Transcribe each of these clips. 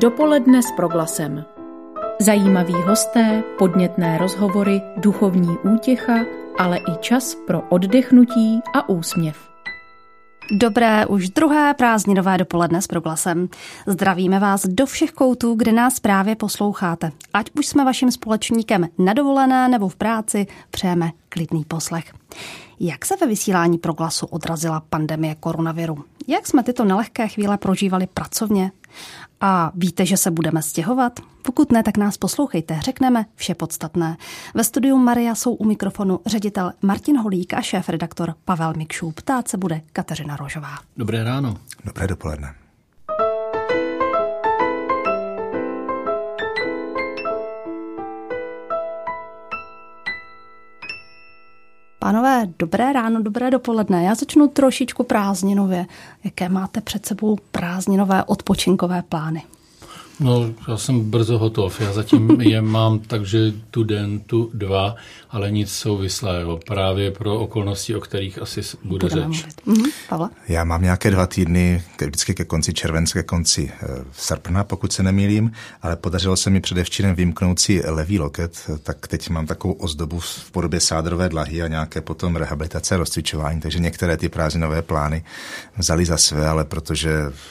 Dopoledne s proglasem. Zajímaví hosté, podnětné rozhovory, duchovní útěcha, ale i čas pro oddechnutí a úsměv. Dobré už druhé prázdninové dopoledne s proglasem. Zdravíme vás do všech koutů, kde nás právě posloucháte. Ať už jsme vaším společníkem na dovolené nebo v práci, přejeme klidný poslech. Jak se ve vysílání proglasu odrazila pandemie koronaviru? Jak jsme tyto nelehké chvíle prožívali pracovně? A víte, že se budeme stěhovat? Pokud ne, tak nás poslouchejte, řekneme vše podstatné. Ve studiu Maria jsou u mikrofonu ředitel Martin Holík a šéf-redaktor Pavel Mikšů. Ptát se bude Kateřina Rožová. Dobré ráno. Dobré dopoledne. Dobré ráno, dobré dopoledne. Já začnu trošičku prázdninově. Jaké máte před sebou prázdninové odpočinkové plány? No, já jsem brzo hotov. Já zatím je mám takže tu den, tu dva, ale nic souvislého. Právě pro okolnosti, o kterých asi bude Budeme řeč. Mhm, Pavle? Já mám nějaké dva týdny, vždycky ke konci července, ke konci eh, srpna, pokud se nemýlím, ale podařilo se mi předevčírem vymknout si levý loket, tak teď mám takovou ozdobu v podobě sádrové dlahy a nějaké potom rehabilitace a rozcvičování, takže některé ty prázdninové plány vzali za své, ale protože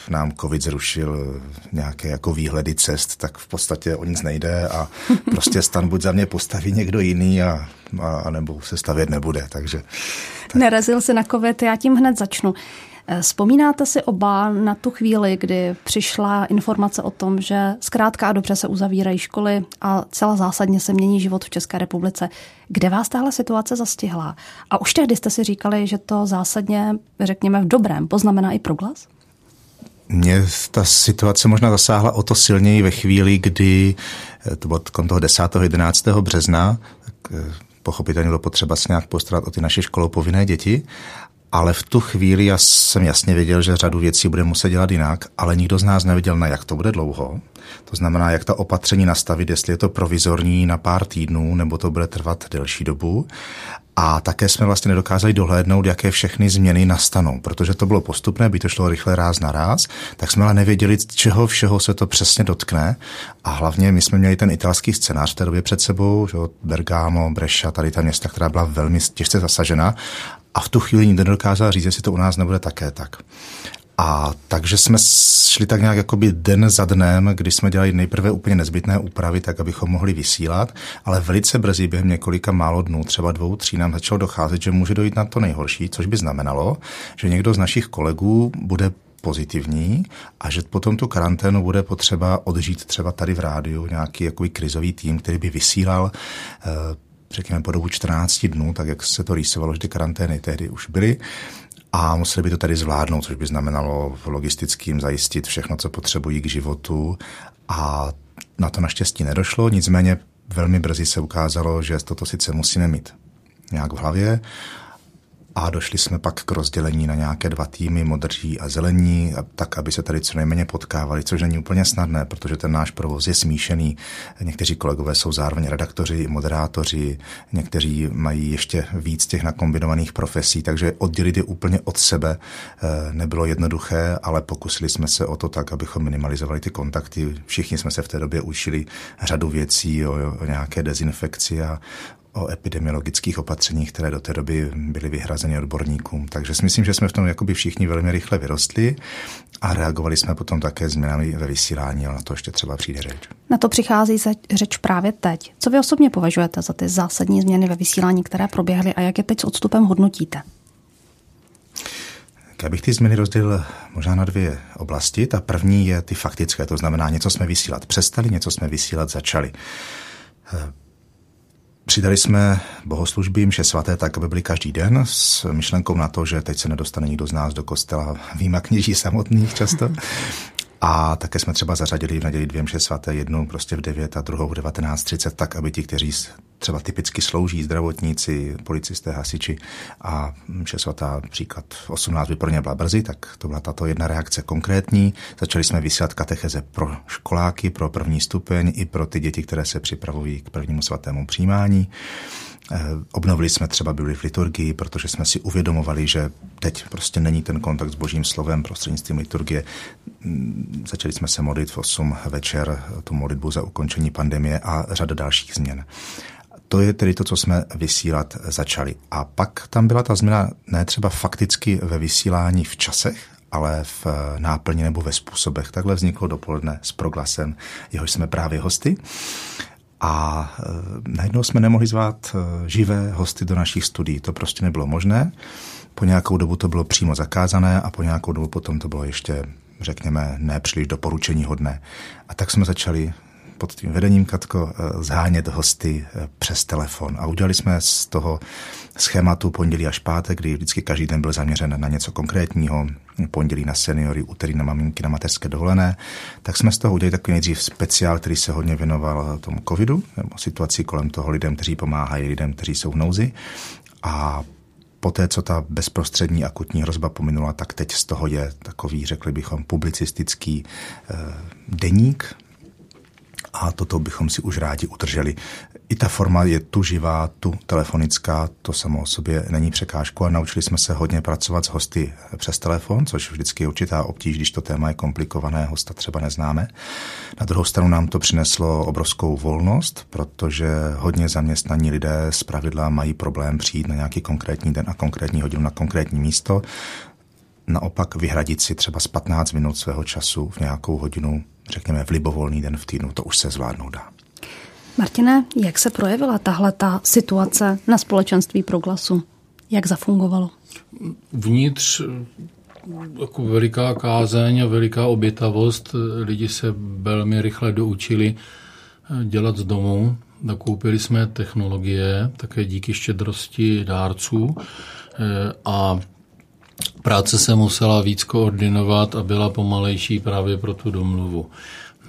nám covid zrušil nějaké jako výhled výhledy cest, tak v podstatě o nic nejde a prostě stan buď za mě postaví někdo jiný a, a, a nebo se stavět nebude. Takže, tak. Nerazil se na covid, já tím hned začnu. Eh, vzpomínáte si oba na tu chvíli, kdy přišla informace o tom, že zkrátka a dobře se uzavírají školy a celá zásadně se mění život v České republice. Kde vás tahle situace zastihla? A už tehdy jste si říkali, že to zásadně, řekněme, v dobrém poznamená i proglas? Mě ta situace možná zasáhla o to silněji ve chvíli, kdy eh, to bylo toho 10. 11. března, tak eh, pochopitelně bylo potřeba se nějak postarat o ty naše školou povinné děti ale v tu chvíli já jsem jasně věděl, že řadu věcí bude muset dělat jinak, ale nikdo z nás nevěděl, na jak to bude dlouho. To znamená, jak ta opatření nastavit, jestli je to provizorní na pár týdnů, nebo to bude trvat delší dobu. A také jsme vlastně nedokázali dohlédnout, jaké všechny změny nastanou, protože to bylo postupné, by to šlo rychle ráz na ráz, tak jsme ale nevěděli, čeho všeho se to přesně dotkne. A hlavně my jsme měli ten italský scénář v té době před sebou, že Bergamo, Brescia, tady ta města, která byla velmi těžce zasažena. A v tu chvíli nikdo nedokázal říct, jestli to u nás nebude také tak. A takže jsme šli tak nějak jakoby den za dnem, kdy jsme dělali nejprve úplně nezbytné úpravy, tak abychom mohli vysílat, ale velice brzy během několika málo dnů, třeba dvou, tří, nám začalo docházet, že může dojít na to nejhorší, což by znamenalo, že někdo z našich kolegů bude pozitivní a že potom tu karanténu bude potřeba odžít třeba tady v rádiu nějaký jakoby krizový tým, který by vysílal eh, řekněme po dobu 14 dnů, tak jak se to rýsovalo, že ty karantény tehdy už byly, a museli by to tady zvládnout, což by znamenalo v logistickým zajistit všechno, co potřebují k životu. A na to naštěstí nedošlo, nicméně velmi brzy se ukázalo, že toto sice musíme mít nějak v hlavě, a došli jsme pak k rozdělení na nějaké dva týmy, modří a zelení, tak, aby se tady co nejméně potkávali, což není úplně snadné, protože ten náš provoz je smíšený. Někteří kolegové jsou zároveň redaktoři, moderátoři, někteří mají ještě víc těch nakombinovaných profesí, takže oddělit je úplně od sebe eh, nebylo jednoduché, ale pokusili jsme se o to tak, abychom minimalizovali ty kontakty. Všichni jsme se v té době učili řadu věcí o, o nějaké dezinfekci a o epidemiologických opatřeních, které do té doby byly vyhrazeny odborníkům. Takže si myslím, že jsme v tom jakoby všichni velmi rychle vyrostli a reagovali jsme potom také změnami ve vysílání, ale na to ještě třeba přijde řeč. Na to přichází řeč právě teď. Co vy osobně považujete za ty zásadní změny ve vysílání, které proběhly a jak je teď s odstupem hodnotíte? Já bych ty změny rozdělil možná na dvě oblasti. Ta první je ty faktické, to znamená, něco jsme vysílat přestali, něco jsme vysílat začali. Přidali jsme bohoslužby mše svaté tak, aby byly každý den s myšlenkou na to, že teď se nedostane nikdo z nás do kostela, výjima kněží samotných často. A také jsme třeba zařadili v neděli dvě mše svaté, jednu prostě v 9 a druhou v 19.30, tak aby ti, kteří třeba typicky slouží, zdravotníci, policisté, hasiči a mše svatá příklad 18 by pro ně byla brzy, tak to byla tato jedna reakce konkrétní. Začali jsme vysílat katecheze pro školáky, pro první stupeň i pro ty děti, které se připravují k prvnímu svatému přijímání. Obnovili jsme třeba byli v liturgii, protože jsme si uvědomovali, že teď prostě není ten kontakt s božím slovem prostřednictvím liturgie. Mm, začali jsme se modlit v 8 večer, tu modlitbu za ukončení pandemie a řada dalších změn. To je tedy to, co jsme vysílat začali. A pak tam byla ta změna ne třeba fakticky ve vysílání v časech, ale v náplni nebo ve způsobech. Takhle vzniklo dopoledne s proglasem, jehož jsme právě hosty. A e, najednou jsme nemohli zvát e, živé hosty do našich studií. To prostě nebylo možné. Po nějakou dobu to bylo přímo zakázané a po nějakou dobu potom to bylo ještě, řekněme, nepříliš doporučení hodné. A tak jsme začali pod tím vedením Katko eh, zhánět hosty eh, přes telefon. A udělali jsme z toho schématu pondělí až pátek, kdy vždycky každý den byl zaměřen na něco konkrétního, pondělí na seniory, úterý na maminky na mateřské dovolené, tak jsme z toho udělali takový nejdřív speciál, který se hodně věnoval tomu covidu, nebo situaci kolem toho lidem, kteří pomáhají lidem, kteří jsou v nouzi. A poté, co ta bezprostřední akutní hrozba pominula, tak teď z toho je takový, řekli bychom, publicistický eh, deník, a toto bychom si už rádi udrželi. I ta forma je tu živá, tu telefonická, to samo o sobě není překážku a naučili jsme se hodně pracovat s hosty přes telefon, což vždycky je určitá obtíž, když to téma je komplikované, hosta třeba neznáme. Na druhou stranu nám to přineslo obrovskou volnost, protože hodně zaměstnaní lidé z pravidla mají problém přijít na nějaký konkrétní den a konkrétní hodinu na konkrétní místo naopak vyhradit si třeba z 15 minut svého času v nějakou hodinu, řekněme v libovolný den v týdnu, to už se zvládnout dá. Martine, jak se projevila tahle ta situace na společenství proglasu? Jak zafungovalo? Vnitř jako veliká kázeň a veliká obětavost. Lidi se velmi rychle doučili dělat z domu. Nakoupili jsme technologie, také díky štědrosti dárců a práce se musela víc koordinovat a byla pomalejší právě pro tu domluvu.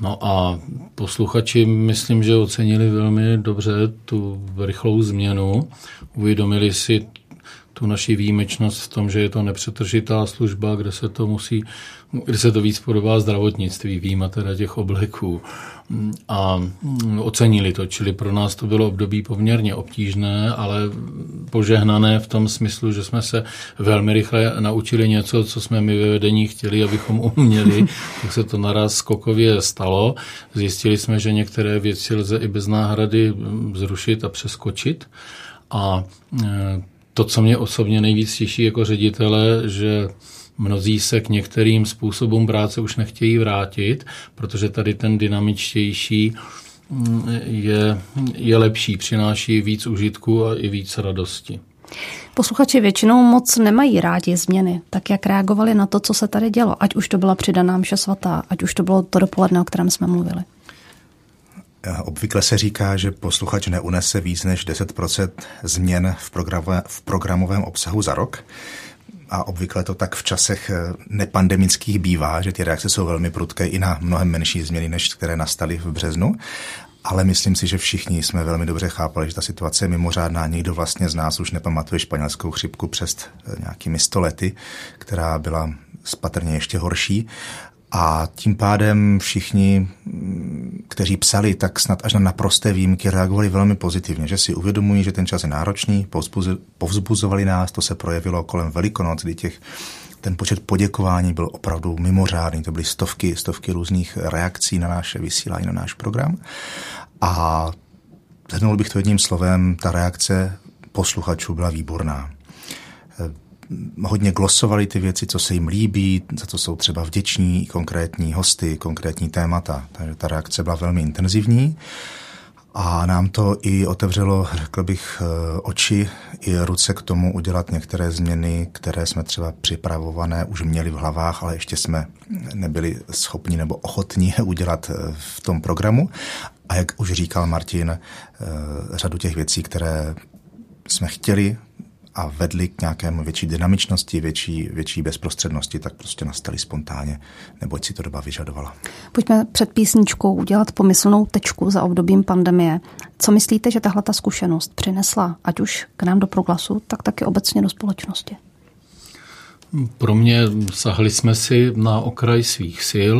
No a posluchači myslím, že ocenili velmi dobře tu rychlou změnu, uvědomili si tu naši výjimečnost v tom, že je to nepřetržitá služba, kde se to musí, kde se to víc podobá zdravotnictví, výjima teda těch obleků. A ocenili to, čili pro nás to bylo období poměrně obtížné, ale požehnané v tom smyslu, že jsme se velmi rychle naučili něco, co jsme my ve vedení chtěli, abychom uměli, tak se to naraz skokově stalo. Zjistili jsme, že některé věci lze i bez náhrady zrušit a přeskočit. A e, to, co mě osobně nejvíc těší jako ředitele, že mnozí se k některým způsobům práce už nechtějí vrátit, protože tady ten dynamičtější mm, je, je lepší, přináší víc užitku a i víc radosti. Posluchači většinou moc nemají rádi změny. Tak jak reagovali na to, co se tady dělo? Ať už to byla přidaná mše svatá, ať už to bylo to dopoledne, o kterém jsme mluvili. Obvykle se říká, že posluchač neunese víc než 10% změn v, programové, v programovém obsahu za rok. A obvykle to tak v časech eh, nepandemických bývá, že ty reakce jsou velmi prudké i na mnohem menší změny, než které nastaly v březnu. Ale myslím si, že všichni jsme velmi dobře chápali, že ta situace je mimořádná. Nikdo vlastně z nás už nepamatuje španělskou chřipku přes eh, nějakými stolety, která byla spatrně ještě horší. A tím pádem všichni, kteří psali, tak snad až na naprosté výjimky reagovali velmi pozitivně, že si uvědomují, že ten čas je náročný, povzbuzovali nás, to se projevilo kolem Velikonoc, kdy těch ten počet poděkování byl opravdu mimořádný. To byly stovky, stovky různých reakcí na naše vysílání, na náš program. A zhrnul bych to jedním slovem, ta reakce posluchačů byla výborná hodně glosovali ty věci, co se jim líbí, za co jsou třeba vděční, konkrétní hosty, konkrétní témata. Takže ta reakce byla velmi intenzivní. A nám to i otevřelo, řekl bych, eh, oči i ruce k tomu udělat některé změny, které jsme třeba připravované už měli v hlavách, ale ještě jsme nebyli schopni nebo ochotní udělat eh, v tom programu. A jak už říkal Martin, eh, řadu těch věcí, které jsme chtěli a vedly k nějakému větší dynamičnosti, větší, větší bezprostřednosti, tak prostě nastaly spontánně, neboť si to doba vyžadovala. Pojďme před písničkou udělat pomyslnou tečku za obdobím pandemie. Co myslíte, že tahle ta zkušenost přinesla, ať už k nám do proglasu, tak taky obecně do společnosti? Pro mě sahli jsme si na okraj svých sil.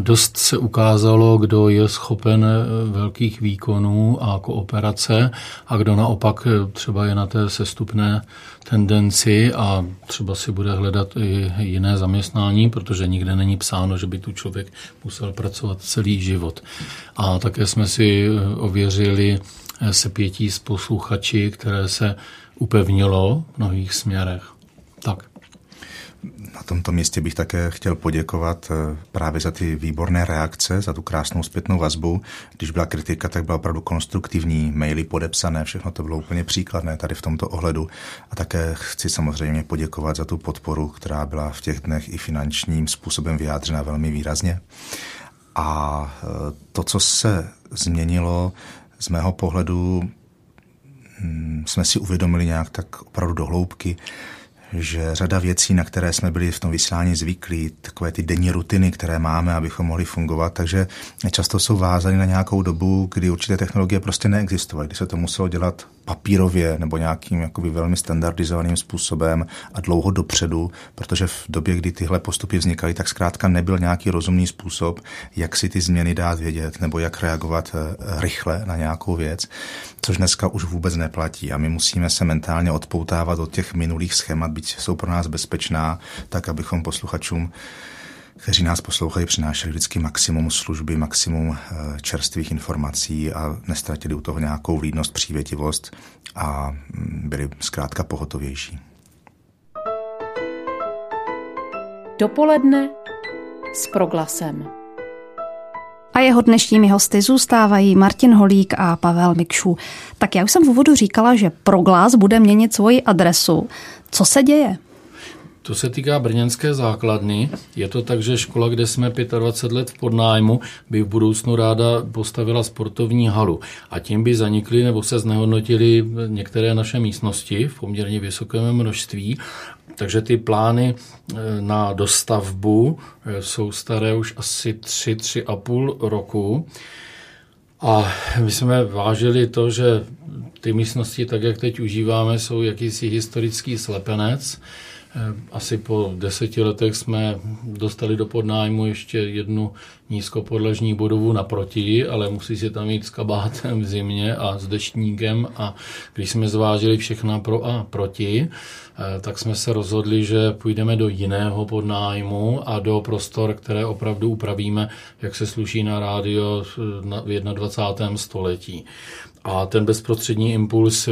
Dost se ukázalo, kdo je schopen velkých výkonů a kooperace a kdo naopak třeba je na té sestupné tendenci a třeba si bude hledat i jiné zaměstnání, protože nikde není psáno, že by tu člověk musel pracovat celý život. A také jsme si ověřili sepětí s posluchači, které se upevnilo v mnohých směrech. Tak. Na tomto místě bych také chtěl poděkovat eh, právě za ty výborné reakce, za tu krásnou zpětnou vazbu. Když byla kritika, tak byla opravdu konstruktivní, maily podepsané, všechno to bylo úplně příkladné tady v tomto ohledu. A také chci samozřejmě poděkovat za tu podporu, která byla v těch dnech i finančním způsobem vyjádřena velmi výrazně. A eh, to, co se změnilo, z mého pohledu hm, jsme si uvědomili nějak tak opravdu do hloubky, že řada věcí, na které jsme byli v tom vysílání zvyklí, takové ty denní rutiny, které máme, abychom mohli fungovat, takže často jsou vázány na nějakou dobu, kdy určité technologie prostě neexistovaly, kdy se to muselo dělat papírově nebo nějakým jakoby velmi standardizovaným způsobem a dlouho dopředu, protože v době, kdy tyhle postupy vznikaly, tak zkrátka nebyl nějaký rozumný způsob, jak si ty změny dát vědět nebo jak reagovat eh, rychle na nějakou věc, což dneska už vůbec neplatí. A my musíme se mentálně odpoutávat od těch minulých schémat, byť jsou pro nás bezpečná, tak abychom posluchačům kteří nás poslouchají, přinášeli vždycky maximum služby, maximum eh, čerstvých informací a nestratili u toho nějakou vlídnost, přívětivost a mm, byli zkrátka pohotovější. Dopoledne s proglasem. A jeho dnešními hosty zůstávají Martin Holík a Pavel Mikšů. Tak já už jsem v úvodu říkala, že Proglas bude měnit svoji adresu. Co se děje? To se týká brněnské základny. Je to tak, že škola, kde jsme 25 let v podnájmu, by v budoucnu ráda postavila sportovní halu. A tím by zanikly nebo se znehodnotily některé naše místnosti v poměrně vysokém množství. Takže ty plány eh, na dostavbu eh, jsou staré už asi 3-3,5 roku. A my jsme vážili to, že ty místnosti, tak jak teď užíváme, jsou jakýsi historický slepenec, asi po deseti letech jsme dostali do podnájmu ještě jednu nízkopodlažní budovu naproti, ale musí se tam jít s kabátem v zimě a s deštníkem a když jsme zvážili všechna pro a proti, eh, tak jsme se rozhodli, že půjdeme do jiného podnájmu a do prostor, které opravdu upravíme, jak se sluší na rádio v 21. století. A ten bezprostřední impuls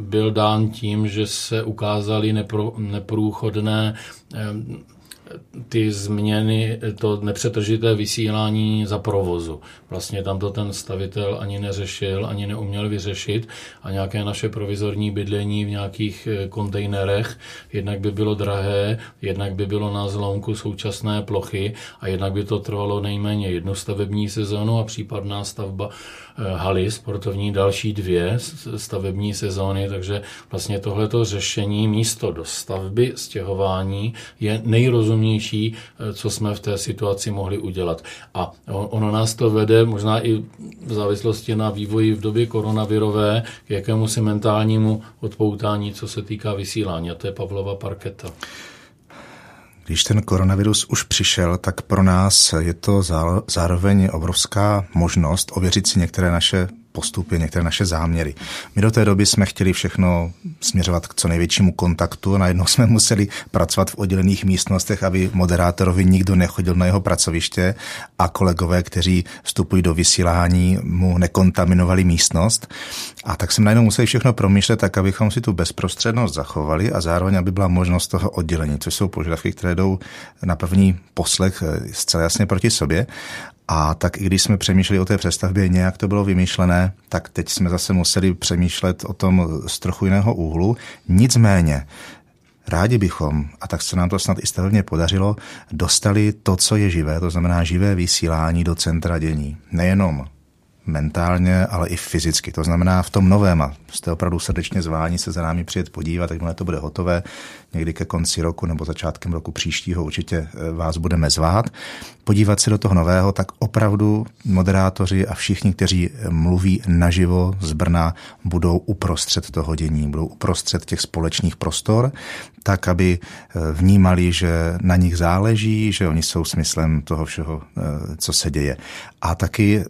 byl dán tím, že se ukázaly neprůchodné ty změny, to nepřetržité vysílání za provozu. Vlastně tam to ten stavitel ani neřešil, ani neuměl vyřešit a nějaké naše provizorní bydlení v nějakých eh, kontejnerech jednak by bylo drahé, jednak by bylo na zlomku současné plochy a jednak by to trvalo nejméně jednu stavební sezónu a případná stavba eh, haly sportovní další dvě stavební sezóny, takže vlastně tohleto řešení místo do stavby, stěhování je nejrozumnější nejrozumnější, eh, co jsme v té situaci mohli udělat. A ono nás to vede možná i v závislosti na vývoji v době koronavirové k jakému si mentálnímu odpoutání, co se týká vysílání. A to je Pavlova parketa. Když ten koronavirus už přišel, tak pro nás je to zároveň obrovská možnost ověřit si některé naše postupy, některé naše záměry. My do té doby jsme chtěli všechno směřovat k co největšímu kontaktu a najednou jsme museli pracovat v oddělených místnostech, aby moderátorovi nikdo nechodil na jeho pracoviště a kolegové, kteří vstupují do vysílání, mu nekontaminovali místnost. A tak jsme najednou museli všechno promýšlet tak, abychom si tu bezprostřednost zachovali a zároveň, aby byla možnost toho oddělení, což jsou požadavky, které jdou na první poslech zcela jasně proti sobě. A tak i když jsme přemýšleli o té přestavbě, nějak to bylo vymýšlené, tak teď jsme zase museli přemýšlet o tom z trochu jiného úhlu. Nicméně, rádi bychom, a tak se nám to snad i stavebně podařilo, dostali to, co je živé, to znamená živé vysílání do centra dění. Nejenom mentálně, ale i fyzicky. To znamená v tom novém a jste opravdu srdečně zváni se za námi přijet podívat, jakmile to bude hotové, někdy ke konci roku nebo začátkem roku příštího určitě eh, vás budeme zvát. Podívat se do toho nového, tak opravdu moderátoři a všichni, kteří mluví naživo z Brna, budou uprostřed toho dění, budou uprostřed těch společných prostor, tak, aby eh, vnímali, že na nich záleží, že oni jsou smyslem toho všeho, eh, co se děje. A taky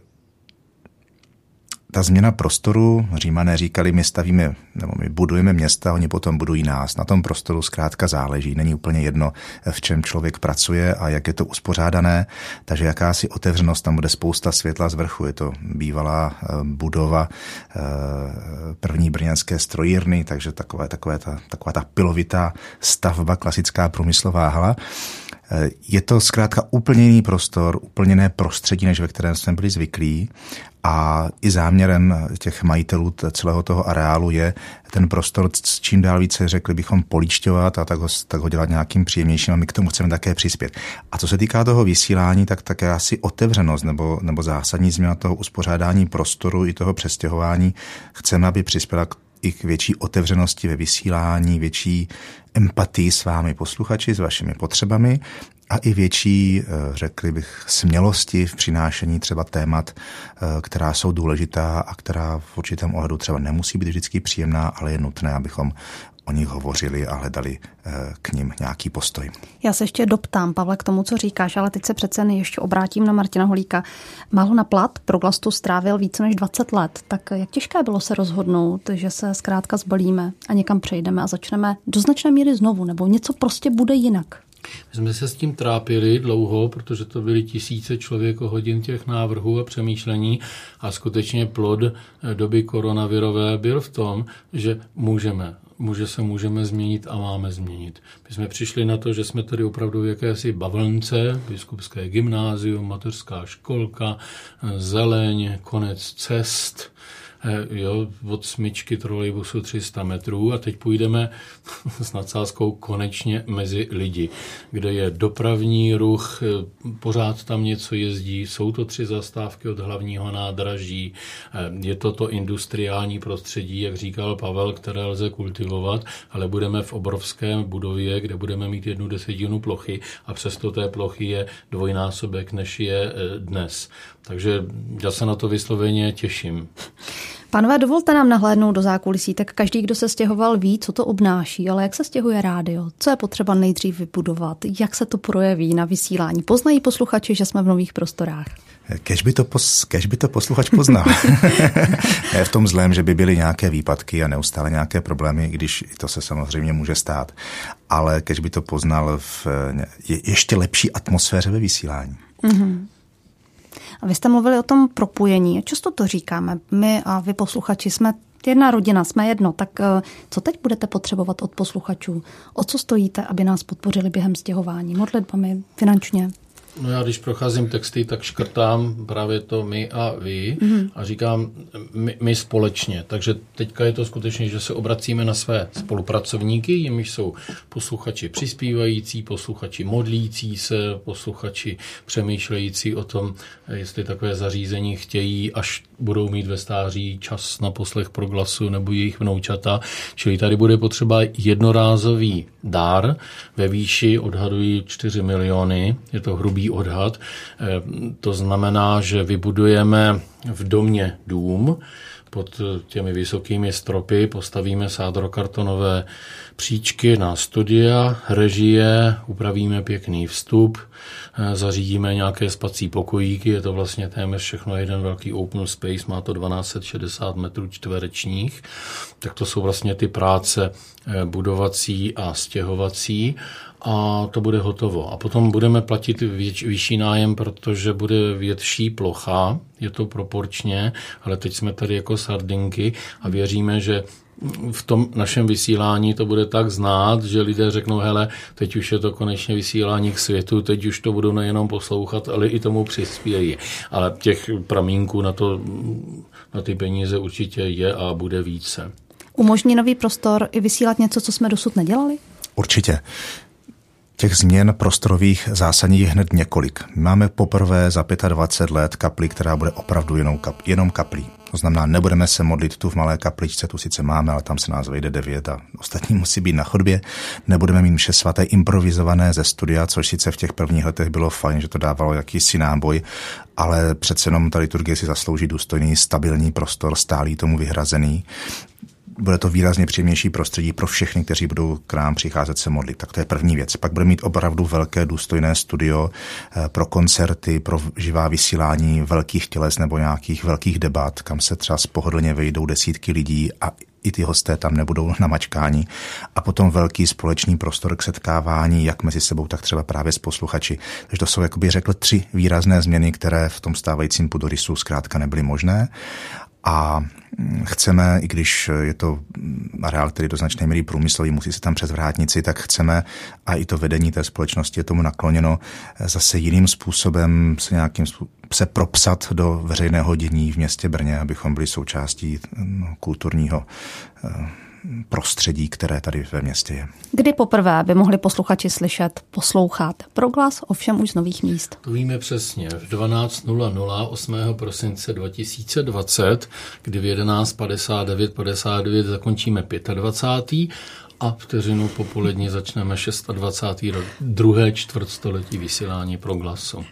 ta změna prostoru, římané říkali, my stavíme, nebo my budujeme města, oni potom budují nás. Na tom prostoru zkrátka záleží. Není úplně jedno, v čem člověk pracuje a jak je to uspořádané. Takže jakási otevřenost, tam bude spousta světla z vrchu. Je to bývalá eh, budova eh, první brněnské strojírny, takže takové, takové ta, taková ta pilovitá stavba, klasická průmyslová hala. Eh, je to zkrátka úplně jiný prostor, úplně jiné prostředí, než ve kterém jsme byli zvyklí a i záměrem těch majitelů celého toho areálu je ten prostor s čím dál více, řekli bychom, políšťovat a tak ho, tak ho dělat nějakým příjemnějším a my k tomu chceme také přispět. A co se týká toho vysílání, tak také asi otevřenost nebo, nebo zásadní změna toho uspořádání prostoru i toho přestěhování chceme, aby přispěla k i k větší otevřenosti ve vysílání, větší empatii s vámi posluchači, s vašimi potřebami a i větší, eh, řekli bych, smělosti v přinášení třeba témat, eh, která jsou důležitá a která v určitém ohledu třeba nemusí být vždycky příjemná, ale je nutné, abychom o nich hovořili a hledali eh, k ním nějaký postoj. Já se ještě doptám, Pavle, k tomu, co říkáš, ale teď se přece ještě obrátím na Martina Holíka. Málo na plat pro Glastu strávil více než 20 let, tak jak těžké bylo se rozhodnout, že se zkrátka zbalíme a někam přejdeme a začneme do značné míry znovu, nebo něco prostě bude jinak? My jsme se s tím trápili dlouho, protože to byly tisíce člověko hodin těch návrhů a přemýšlení a skutečně plod doby koronavirové byl v tom, že můžeme může se můžeme změnit a máme změnit. My jsme přišli na to, že jsme tady opravdu v jakési bavlnce, biskupské gymnázium, mateřská školka, zeleň, konec cest, Eh, jo, od smyčky trolejbusu 300 metrů a teď půjdeme s nadsázkou konečně mezi lidi, kde je dopravní ruch, eh, pořád tam něco jezdí, jsou to tři zastávky od hlavního nádraží, eh, je to to industriální prostředí, jak říkal Pavel, které lze kultivovat, ale budeme v obrovském budově, kde budeme mít jednu desetinu plochy a přesto té plochy je dvojnásobek, než je dnes. Takže já se na to vysloveně těším. Panové, dovolte nám nahlédnout do zákulisí, tak každý, kdo se stěhoval, ví, co to obnáší, ale jak se stěhuje rádio? Co je potřeba nejdřív vybudovat? Jak se to projeví na vysílání? Poznají posluchači, že jsme v nových prostorách? Kež by to, pos, kež by to posluchač poznal. ne v tom zlém, že by byly nějaké výpadky a neustále nějaké problémy, když to se samozřejmě může stát. Ale kež by to poznal v je, ještě lepší atmosféře ve vysílání. Mm-hmm. A vy jste mluvili o tom propojení. Často to říkáme. My a vy posluchači jsme jedna rodina, jsme jedno. Tak eh, co teď budete potřebovat od posluchačů? O co stojíte, aby nás podpořili během stěhování? Modlitbami, finančně? No já když procházím texty, tak škrtám právě to my a vy mm-hmm. a říkám my, my společně. Takže teďka je to skutečně, že se obracíme na své spolupracovníky, jimiž jsou posluchači přispívající, posluchači modlící se, posluchači přemýšlející o tom, jestli takové zařízení chtějí, až budou mít ve stáří čas na poslech pro glasu nebo jejich vnoučata. Čili tady bude potřeba jednorázový dár ve výši, odhadují 4 miliony, je to hrubý odhad. Eh, to znamená, že vybudujeme v domě dům, pod těmi vysokými stropy. Postavíme sádrokartonové příčky na studia, režie, upravíme pěkný vstup, eh, zařídíme nějaké spací pokojíky, je to vlastně téměř všechno jeden velký open space, má to 1260 metrů čtverečních, tak to jsou vlastně ty práce eh, budovací a stěhovací a to bude hotovo. A potom budeme platit věč, vyšší nájem, protože bude větší plocha, je to proporčně, ale teď jsme tady jako sardinky a věříme, že v tom našem vysílání to bude tak znát, že lidé řeknou, hele, teď už je to konečně vysílání k světu, teď už to budou nejenom poslouchat, ale i tomu přispějí. Ale těch pramínků na, to, na ty peníze určitě je a bude více. Umožní nový prostor i vysílat něco, co jsme dosud nedělali? Určitě. Těch změn prostorových zásadních je hned několik. Máme poprvé za 25 let kapli, která bude opravdu jenom, kap, jenom kaplí. To znamená, nebudeme se modlit tu v malé kapličce, tu sice máme, ale tam se nás vejde devět a ostatní musí být na chodbě. Nebudeme mít mše svaté improvizované ze studia, což sice v těch prvních letech bylo fajn, že to dávalo jakýsi náboj, ale přece jenom ta liturgie si zaslouží důstojný, stabilní prostor, stálý tomu vyhrazený bude to výrazně příjemnější prostředí pro všechny, kteří budou k nám přicházet se modlit. Tak to je první věc. Pak bude mít opravdu velké důstojné studio eh, pro koncerty, pro živá vysílání velkých těles nebo nějakých velkých debat, kam se třeba pohodlně vejdou desítky lidí a i ty hosté tam nebudou na mačkání. A potom velký společný prostor k setkávání, jak mezi sebou, tak třeba právě s posluchači. Takže to jsou, jak bych řekl, tři výrazné změny, které v tom stávajícím půdorysu zkrátka nebyly možné. A chceme, i když je to areál, který do značné míry průmyslový, musí se tam přes vrátnici, tak chceme, a i to vedení té společnosti je tomu nakloněno, zase jiným způsobem se nějakým se propsat do veřejného dění v městě Brně, abychom byli součástí no, kulturního eh, prostředí, které tady ve městě je. Kdy poprvé by mohli posluchači slyšet, poslouchat proglas ovšem už z nových míst? To víme přesně. V 12.00 8. prosince 2020, kdy v 11.59 59 zakončíme 25 a vteřinu popolední začneme 26. rok, druhé čtvrtstoletí vysílání pro glasu.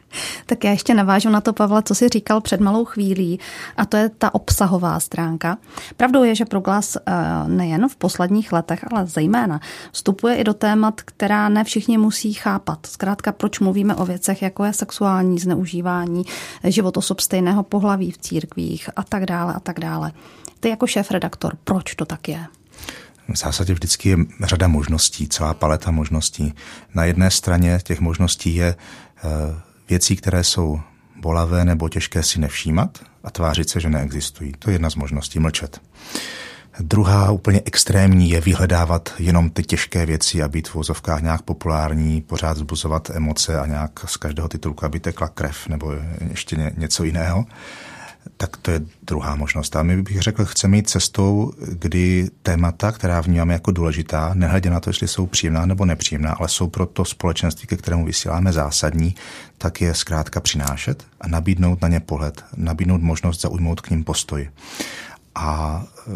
Tak já ještě navážu na to, Pavla, co jsi říkal před malou chvílí, a to je ta obsahová stránka. Pravdou je, že proglas eh, nejen v posledních letech, ale zejména vstupuje i do témat, která ne všichni musí chápat. Zkrátka, proč mluvíme o věcech, jako je sexuální zneužívání, život osob stejného pohlaví v církvích a tak dále a tak dále. Ty jako šéf-redaktor, proč to tak je? V zásadě vždycky je řada možností, celá paleta možností. Na jedné straně těch možností je eh, věcí, které jsou bolavé nebo těžké si nevšímat a tvářit se, že neexistují. To je jedna z možností, mlčet. Druhá úplně extrémní je vyhledávat jenom ty těžké věci a být v vozovkách nějak populární, pořád zbuzovat emoce a nějak z každého titulku, aby tekla krev nebo ještě něco jiného tak to je druhá možnost. A my bych řekl, chceme jít cestou, kdy témata, která vnímáme jako důležitá, nehledě na to, jestli jsou příjemná nebo nepříjemná, ale jsou pro to společenství, ke kterému vysíláme zásadní, tak je zkrátka přinášet a nabídnout na ně pohled, nabídnout možnost zaujmout k ním postoj. A e,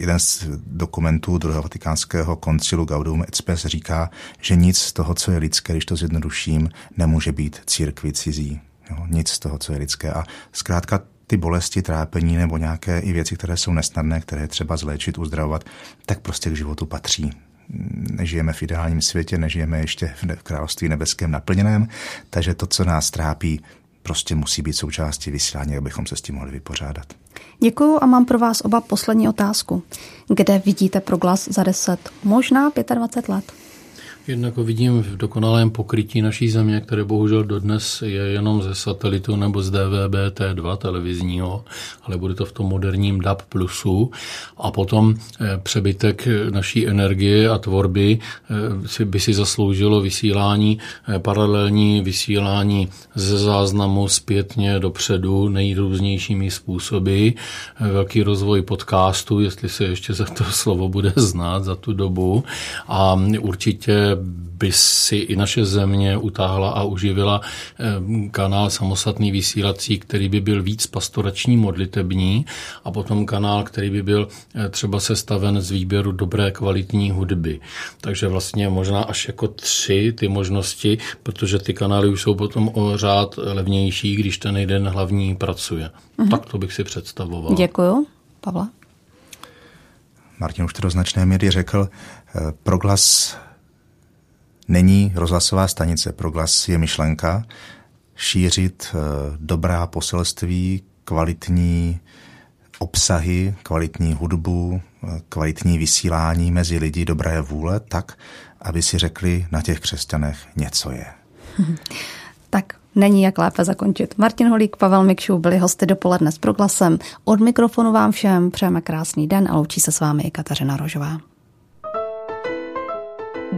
jeden z dokumentů druhého vatikánského koncilu Gaudium et Spes říká, že nic z toho, co je lidské, když to zjednoduším, nemůže být církvi cizí. Jo, nic z toho, co je lidské. A zkrátka ty bolesti, trápení nebo nějaké i věci, které jsou nesnadné, které třeba zléčit, uzdravovat, tak prostě k životu patří. Nežijeme v ideálním světě, nežijeme ještě v království nebeském naplněném, takže to, co nás trápí, prostě musí být součástí vysílání, abychom se s tím mohli vypořádat. Děkuju a mám pro vás oba poslední otázku. Kde vidíte proglas za 10, možná 25 let? Jednak vidím v dokonalém pokrytí naší země, které bohužel dodnes je jenom ze satelitu nebo z DVB-T2 televizního, ale bude to v tom moderním DAB+. A potom eh, přebytek naší energie a tvorby eh, by si zasloužilo vysílání, eh, paralelní vysílání ze záznamu zpětně dopředu nejrůznějšími způsoby, velký rozvoj podcastu, jestli se ještě za to slovo bude znát za tu dobu a určitě by si i naše země utáhla a uživila eh, kanál samostatný vysílací, který by byl víc pastorační modlitební a potom kanál, který by byl eh, třeba sestaven z výběru dobré kvalitní hudby. Takže vlastně možná až jako tři ty možnosti, protože ty kanály už jsou potom o řád levnější, když ten jeden hlavní pracuje. Uh-huh. Tak to bych si představoval. Děkuju. Pavla? Martin už to do značné míry řekl. Eh, proglas není rozhlasová stanice. Proglas je myšlenka šířit eh, dobrá poselství, kvalitní obsahy, kvalitní hudbu, eh, kvalitní vysílání mezi lidi dobré vůle, tak, aby si řekli na těch křesťanech něco je. Tak není jak lépe zakončit. Martin Holík, Pavel Mikšů byli hosty dopoledne s proglasem. Od mikrofonu vám všem přejeme krásný den a loučí se s vámi i Kateřina Rožová.